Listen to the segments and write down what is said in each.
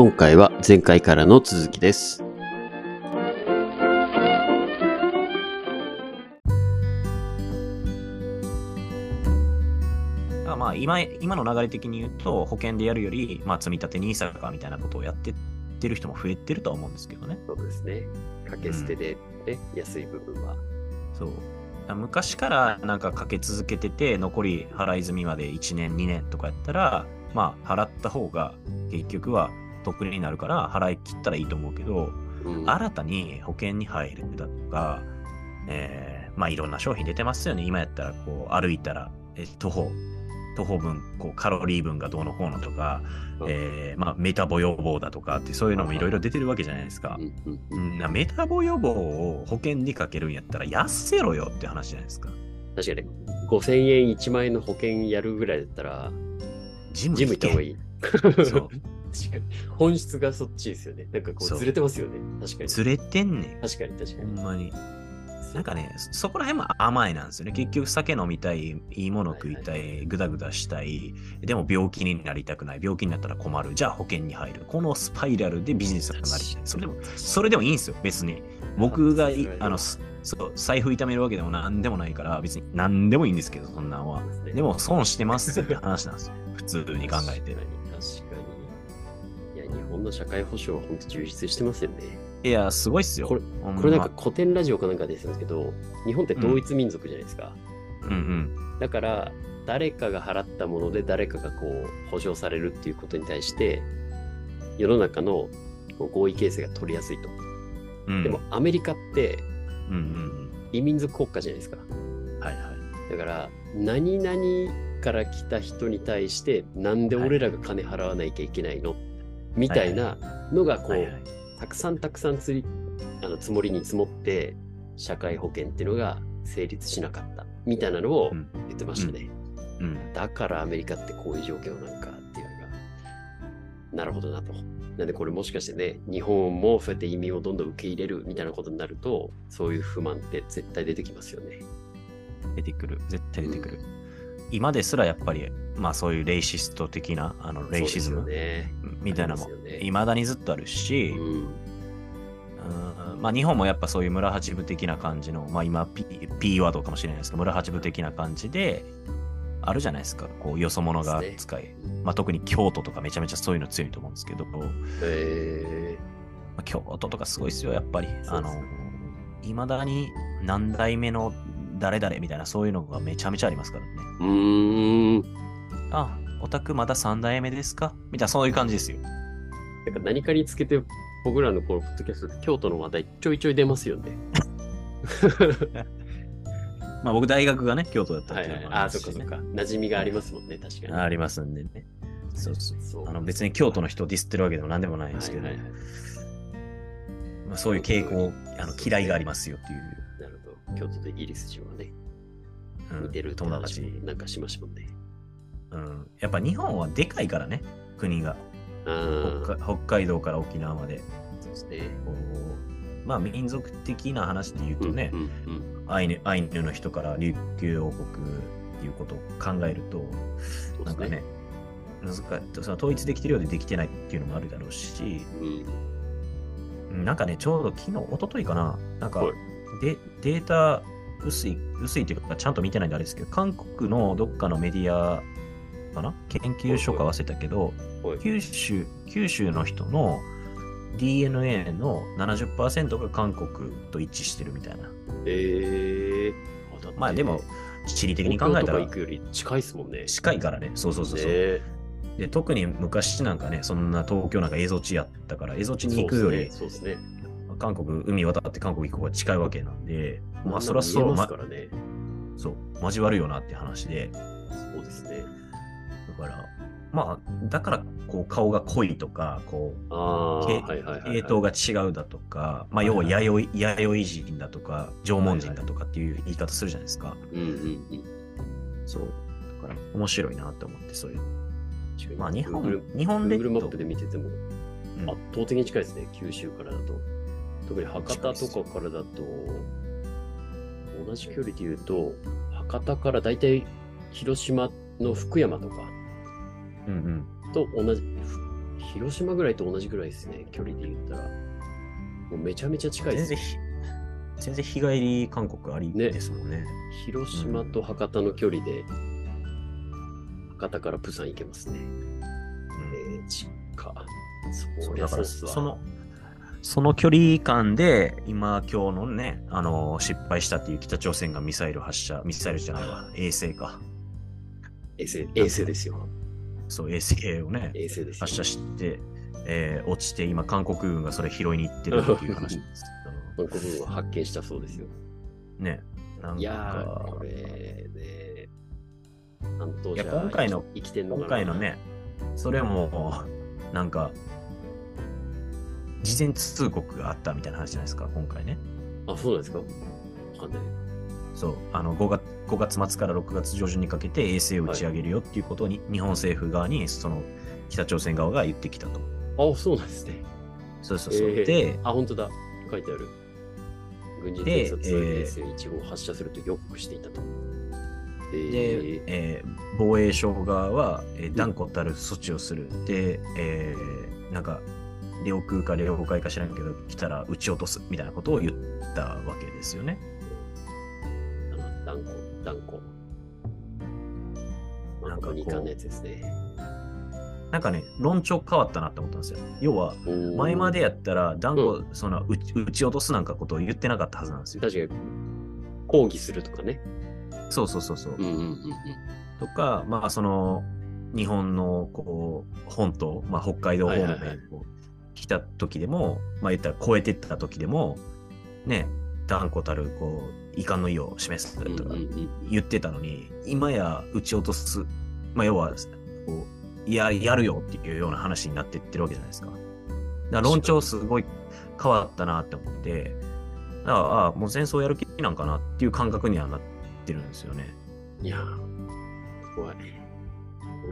今回は前回からの続きです。あまあ今今の流れ的に言うと保険でやるより、まあ、積み立て NISA かみたいなことをやってってる人も増えてるとは思うんですけどね。そうですね。掛け捨てで、ね安い部分は。そう昔からなんかかけ続けてて残り払い済みまで1年2年とかやったらまあ払った方が結局は得になるから払い切ったらいいと思うけどうん新たに保険に入るだとか、えーまあいろんな商品出てますよね。今やったらこう歩いたら、え徒歩、徒歩分、こうカロリー分がどうのこうのとか、うんえーまあメタボ予防だとかってそういうのもいろいろ出てるわけじゃないですかう。んメタボ予防を保険にかけるんやったら痩せろよって話じゃないですか。確かに、5000円1万円の保険やるぐらいだったら、ジム行った方がいい。い。そう確かに。本質がそっちですよね。なんかこそううずれてますよね。確かに。ずれてんねん。確かに確かに。ほんまに。なんかね、そそこら辺も甘いなんですよね。結局酒飲みたい、いいもの食いたい、ぐだぐだしたい、でも病気になりたくない、病気になったら困る、じゃあ保険に入る。このスパイラルでビジネスがなり。それでも、それでもいいんですよ、別に。僕がいあのすそう財布痛めるわけでもなんでもないから、別に何でもいいんですけど、そんなんは。でも損してますって話なんですよ。普通に考えて本の社会保障は本当充実してますよね。いや、すごいっすよ。これこれなんか古典ラジオかなんかですけど、日本って同一民族じゃないですか。うんうん。だから、誰かが払ったもので誰かがこう保証されるっていうことに対して、世の中の合意形成が取りやすいと。うん、でも、アメリカってうんうん異民族国家じゃないですか。うん。はいはい。だから、何々から来た人に対して、なんで俺らが金払わないきゃいけないの、みたいなのが、こう、はいはいたくさんたくさんつりあの積もりに積もって、社会保険っていうのが成立しなかった、みたいなのをうん言ってましたね。うん。だからアメリカってこういう状況なんかっていうのが、なるほどなと。なんでこれもしかしてね、日本もそうやって移民をどんどん受け入れるみたいなことになると、そういう不満って絶対出てきますよね。出てくる。絶対出てくる。今ですらやっぱり、まあそういうレイシスト的な、あの、レイシズム。みたいなのもいまだにずっとあるし、うん。うんまあ日本もやっぱそういう村八部的な感じの、まあ今 P, P ワードかもしれないですけど、村八部的な感じで、あるじゃないですか。こう、よそ者が使い。まあ特に京都とかめちゃめちゃそういうの強いと思うんですけど、まえあ京都とかすごいですよ、やっぱり。あのいまだに何代目の誰々みたいなそういうのがめちゃめちゃありますからね。ー、うーん。あ、オタクまだ3代目ですか？みたいなそういう感じですよ。なんか何かにつけて、僕らのこのポッドキャストで京都の話題ちょいちょい出ますよね。まあ僕大学がね、京都だったっていうの。もはいはいあそっかそっか。馴染みがありますもんね、確かに。ありますんでね。そうそう。そうあの別に京都の人をディスってるわけでも何でもないんですけど、はいはいはいまあ、そういう傾向、あの嫌いがありますよっていう、なるほど。京都とイギリス人はね、うん似てるってなんかしましたもんね。うん。やっぱ日本はでかいからね、国が。北海北海道から沖縄まで。そうですね。こうまあ民族的な話で言うとね、うんうんアイヌアイヌの人から琉球王国っていうことを考えると、ねなんかね、難しいその統一できてるようでできてないっていうのもあるだろうし、うん。なんかね、ちょうど昨日、一昨日かな、なんかはいデデータ薄い、薄いっていうか、ちゃんと見てないんであれですけど、韓国のどっかのメディアかな？研究所か忘れたけど、はい九州、九州の人の DNA の70%が韓国と一致してるみたいな。ええあだってまあでも、地理的に考えたら行くより近いですもんね。近いからね、そうそうそうそう。ねで特に昔なんかね、そんな東京なんか蝦夷地やったから、蝦夷地に行くより、そうですね。韓国、海渡って韓国行く方が近いわけなんで、まあそりゃそそうう、まからね。そう、交わるよなって話で、そうですね。だから、まあ、だから、こう、顔が濃いとか、こう。系統が違うだとか、まあ、要は弥生、弥生人だとか、縄文人だとかっていう言い方するじゃないですか。うんうんうん。そう。だから、面白いなって思って、そういう。まあ、日本日本列 Google マッ島プで見てても、うん圧倒的に近いですね、九州からだと。特に博多とかからだと、同じ距離で言うと、博多からだいたい広島の福山とかうんうん。と同じ、ふ広島ぐらいと同じぐらいですね、距離で言ったら。もうめちゃめちゃ近いです全然。ひ、全然日帰り韓国ありねですもんね。広島と博多の距離で、博多からプサン行けますね。うんえー、近っ。そそうりゃだからそうっすわ。その、その距離感で、今、今日のね、あの、失敗したっていう北朝鮮がミサイル発射、ミサイルじゃないわ、衛星か。衛星、衛星ですよ。そう、衛星をね、衛星ですよ。発射して、えー落ちて、今、韓国軍がそれ拾いに行ってるっていう話ですけ韓国軍は発見したそうですよ。ど、ね。なんいやこ、れね、担当いや者今回の生きてんの今回の。ね、それも、なんか、事前通告があったみたいな話じゃないですか、今回ね。あ、そうなんですか？わかんない。そう、あの5月 ,5 月末から6月上旬にかけて衛星を打ち上げるよっていうことに、日本政府側に、その北朝鮮側が言ってきたと。あ、そうなんですね。そうそうそう。えーで、あ、本当だ。書いてある。軍事で偵察えー衛星1号を発射すると予告していたと。で、で、えー防衛省側は、えー断固たる措置をする。で、えーなんか、領空か領海か知らんけど、来たら撃ち落とすみたいなことを言ったわけですよね。断固、断固。まあ、なんかですね。なんかね、論調変わったなって思ったんですよ。要は、前までやったら断固、その撃ち落とすなんかことを言ってなかったはずなんですよ。確かに、抗議するとかね。そうそうそうそう。うんうんうんうん。とか、まあその日本のこう本島、まあ、北海道方面はいはい来た時でも、まあ言ったら超えてった時でも、ね、断固たるこう遺憾の意を示すとか言ってたのに、今や撃ち落とす、まあ要はこうややるよっていうような話になってってるわけじゃないですか。だから論調すごい変わったなって思って、だからああ、もう戦争やる気なんかなっていう感覚にはなってるんですよね。いやー、怖い。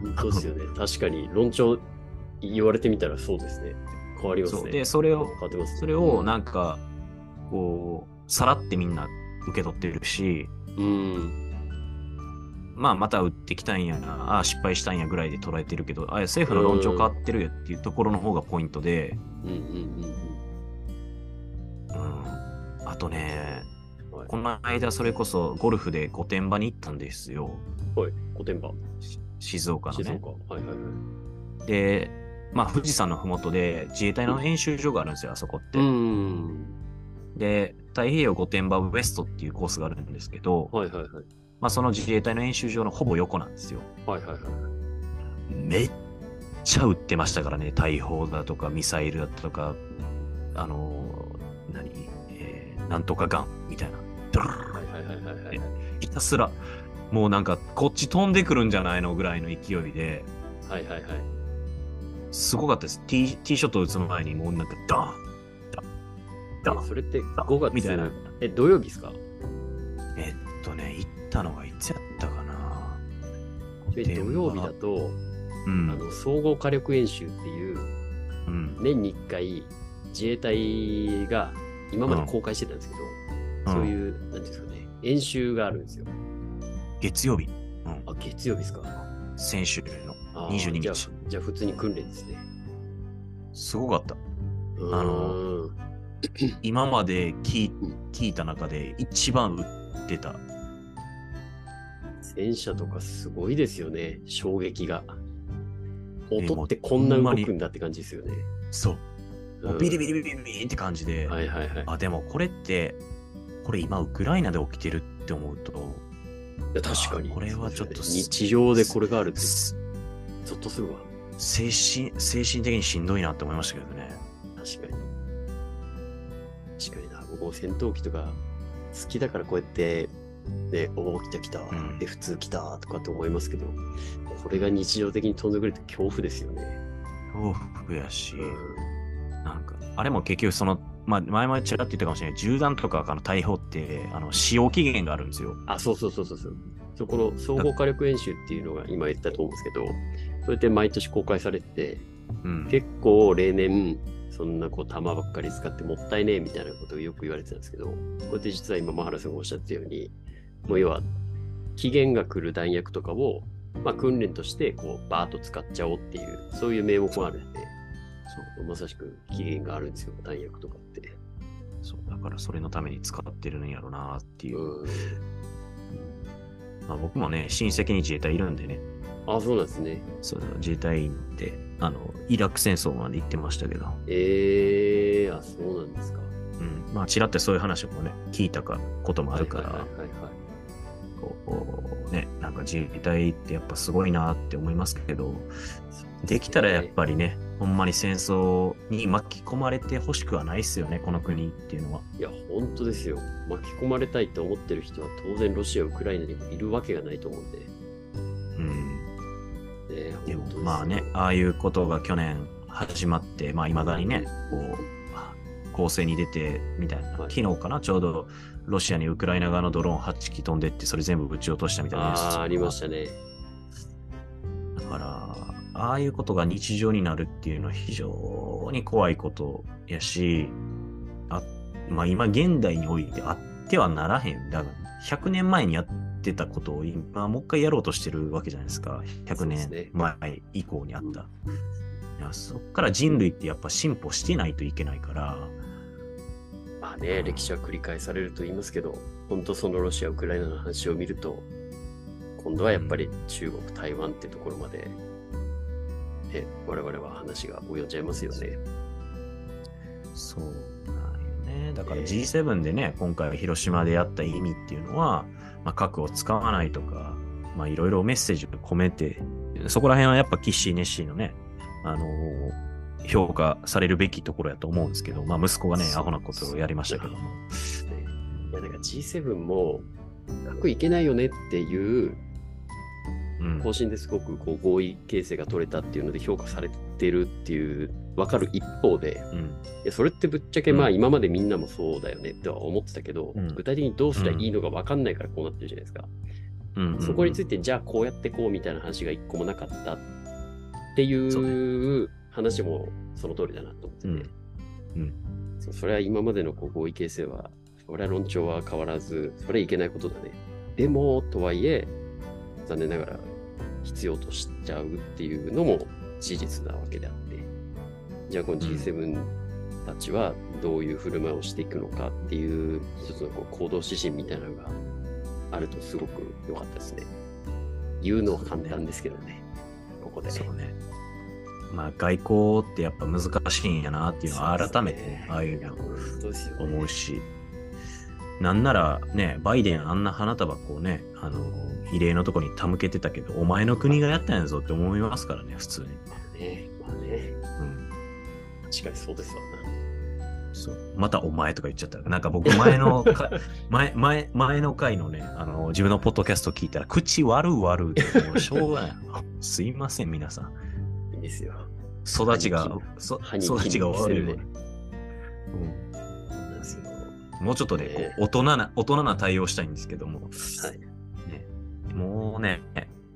本当ですよね。確かに論調言われてみたらそうですね。変わりますね。そうで、それをね。それをなんか、こう、さらってみんな受け取ってるし、うん。まあ、また打ってきたんやな、ああ、失敗したんやぐらいで捉えてるけど、あ政府の論調変わってるよっていうところの方がポイントで、うんうんうんうん。あとね、うん。はい。この間それこそゴルフで御殿場に行ったんですよ。はい。御殿場。し静岡のね。静岡。はいはいはい。で、まあ、富士山のふもとで自衛隊の演習場があるんですよ、あそこって。ん。で、太平洋御殿場ウエストっていうコースがあるんですけど、はいはいはい。まあ、その自衛隊の演習場のほぼ横なんですよ。はいはいはい。めっちゃ撃ってましたからね、大砲だとかミサイルだとか、あのー何、えーなんとかガンみたいな。ドルル。ひたすら、もうなんかこっち飛んでくるんじゃないのぐらいの勢いで、はいはいはい。すごかったです。ティーショット打つ前にもうなんかダーン、ダーン、ダーンえそれってダーン5月？みたいな。え、土曜日ですか？えっとね、行ったのがいつやったかな。え土曜日だと、うん。あの総合火力演習っていう、うん。年に1回自衛隊が今まで公開してたんですけど、そううんいう、いうんですかね、演習があるんですよ。月曜日、あ、月曜日ですか？先週のあー22じゃ。じゃあ普通に訓練ですね。すごかった。あの今まで聞い聞いた中で一番打ってた。戦車とかすごいですよね、衝撃が。え音ってこんな動くんだって感じですよね。そう。もうビリビリ。リビリビリって感じで、はいはいはい。あ、でもこれって、これ今ウクライナで起きてるって思うと、いや確かに。あこれはちょっと日常でこれがあるって、すゾッとするわ。精神、精神的にしんどいなって思いましたけどね。確かに。確かにな。僕も戦闘機とか好きだからこうやって、ね、おお、来た来た、ん F2 来たとかって思いますけど、これが日常的に飛んでくるって恐怖ですよね。恐怖やし、うん。なんか、あれも結局その、まあ、前々ちらっと言ったかもしれない、銃弾とかあの大砲って、あの、使用期限があるんですよ。あ、そうそうそうそうそう。そこの総合火力演習っていうのが今言ったと思うんですけど、それって毎年公開されてて、うん。結構例年、そんなこう弾ばっかり使ってもったいねえみたいなことをよく言われてたんですけど、こうやって実は今、マハラさんがおっしゃったように、もう要は、期限が来る弾薬とかを、まあ、訓練としてこうバーッと使っちゃおうっていう、そういう名目もあるんで、まさしく期限があるんですよ、弾薬とかって。そう、だからそれのために使ってるんやろなっていう。うん。まあ、僕もね、親戚に自衛隊いるんでね、あ、そうなんですね。そう自衛隊員で、あの、イラク戦争まで行ってましたけど、えー、あ、そうなんですか。うん、まあ、ちらってそういう話もね、聞いたかこともあるから、ね、なんか自衛隊ってやっぱすごいなって思いますけど、できたらやっぱりね、ほんまに戦争に巻き込まれてほしくはないっすよね、この国っていうのは。いや、本当ですよ。巻き込まれたいと思ってる人は当然ロシア、ウクライナにもいるわけがないと思うんで。うん。ね、でもまあね、ああいうことが去年始まって、まあ未だにね、こう、攻勢に出てみたいな、はい昨日かな、ちょうどロシアにウクライナ側のドローン8機飛んでって、それ全部撃ち落としたみたいなああ、ありましたね。だから、ああいうことが日常になるっていうのは非常に怖いことやし、あまあ今現代においてあってはならへん。だから100年前にやってたことを今もう一回やろうとしてるわけじゃないですか。100そうですね年前以降にあった。いやそっから人類ってやっぱ進歩してないといけないから、まあね、歴史は繰り返されると言いますけど、本当そのロシア、ウクライナの話を見ると、今度はやっぱり中国、台湾ってところまで、ね、我々は話が及んじゃいますよね。そうなんよね。だからええ G7 でね、今回広島でやった意味っていうのは、まあ、核を使わないとか、まあいろいろメッセージを込めて、そこら辺はやっぱキッシーネッシーのね、あのー評価されるべきところやと思うんですけど、まあ息子がね、アホなことをやりましたけども。ねいや、なんか G7 も、核いけないよねっていううん。方針ですごくこう合意形成が取れたっていうので評価されてるっていう分かる一方で、うん。いやそれってぶっちゃけまあうん今までみんなもそうだよねっては思ってたけど、うん。具体的にどうすりゃいいのか分かんないからこうなってるじゃないですか。うん。うん。そこについてじゃあこうやってこうみたいな話が一個もなかったっていう話もその通りだなと思ってて、うんうんそれは今までのこう合意形成は、それは論調は変わらず、それはいけないことだね。でも、とはいえ、残念ながら必要としちゃうっていうのも事実なわけであって、じゃあこの G7 たちはどういう振る舞いをしていくのかっていう一つのこう行動指針みたいなのがあるとすごく良かったですね。言うのは簡単ですけどね、ここで。そうね。まあ外交ってやっぱ難しいんやなっていうのは改めてね、ああいうの本当ですよ、ね。思うし、なんならね、バイデンあんな花束こうね、あの、異例のとこに手向けてたけど、お前の国がやったんやぞって思いますからね、普通に。ね、まあね、うん。確かにそうですわな。そう。またお前とか言っちゃった。なんか僕前のか、前、前、前の回のね、あの、自分のポッドキャスト聞いたら、口悪う悪うで、もうしょうがない。すいません、皆さん。いいですよ。育ちが育ちが悪い。うん。もうちょっとね、こえう大人な、大人な対応したいんですけども、はい。ね、もうね、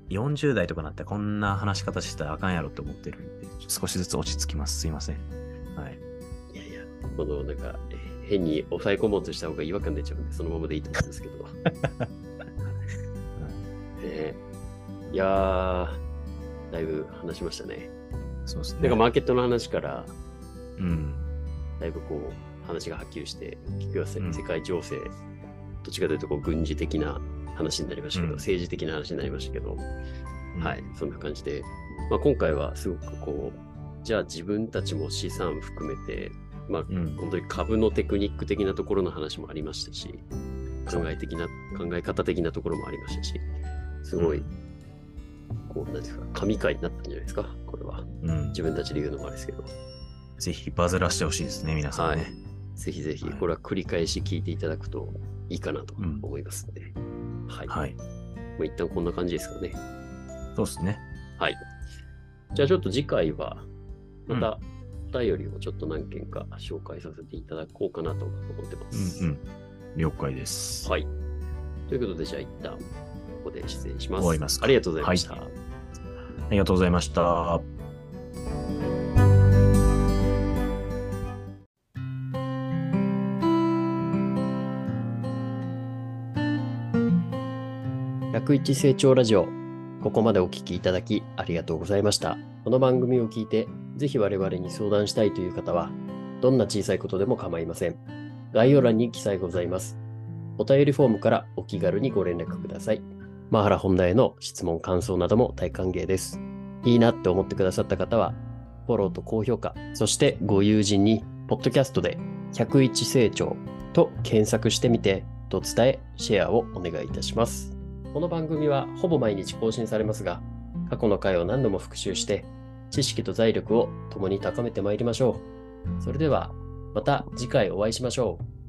40代とかなったらこんな話し方したらあかんやろって思ってるんで、少しずつ落ち着きます。すいません。はい。いやいや、このなんか、えー変に抑え込もうとした方が違和感出ちゃうんで、そのままでいいと思うんですけど。ねいやー、だいぶ話しましたね。そうですね。なんかマーケットの話から、うん。だいぶこう、話がはっきりして、聞くやすいうん世界情勢、どっちかというとこう軍事的な話になりましたけど、うん政治的な話になりましたけど、うんはい、そんな感じで、まあ、今回はすごくこう、じゃあ自分たちも資産含めて、まあ、うん。本当に株のテクニック的なところの話もありましたし、考え的な、考え方的なところもありましたし、すごい、うんこう、なんですか、神回になったんじゃないですか、これは。うん自分たちで言うのもあれですけど、ぜひバズらしてほしいですね、皆さんね。ぜひぜひ、はいこれは繰り返し聞いていただくといいかなとうん思いますので、はい。はい。もう一旦こんな感じですかね。そうですね。はい。じゃあちょっと次回は、またお便りをちょっと何件か紹介させていただこうかなと思ってます。うんうん。了解です。はい。ということで、じゃあ一旦ここで失礼します。終わりますかありがとうございました。はいありがとうございました。楽一成長ラジオ。ここまでお聞きいただきありがとうございました。この番組を聞いてぜひ我々に相談したいという方は、どんな小さいことでも構いません。概要欄に記載ございます。お便りフォームからお気軽にご連絡ください。マハラ本題の質問、感想なども大歓迎です。いいなって思ってくださった方は、フォローと高評価、そしてご友人に、ポッドキャストで101成長と検索してみて、と伝え、シェアをお願いいたします。この番組はほぼ毎日更新されますが、過去の回を何度も復習して、知識と財力を共に高めてまいりましょう。それでは、また次回お会いしましょう。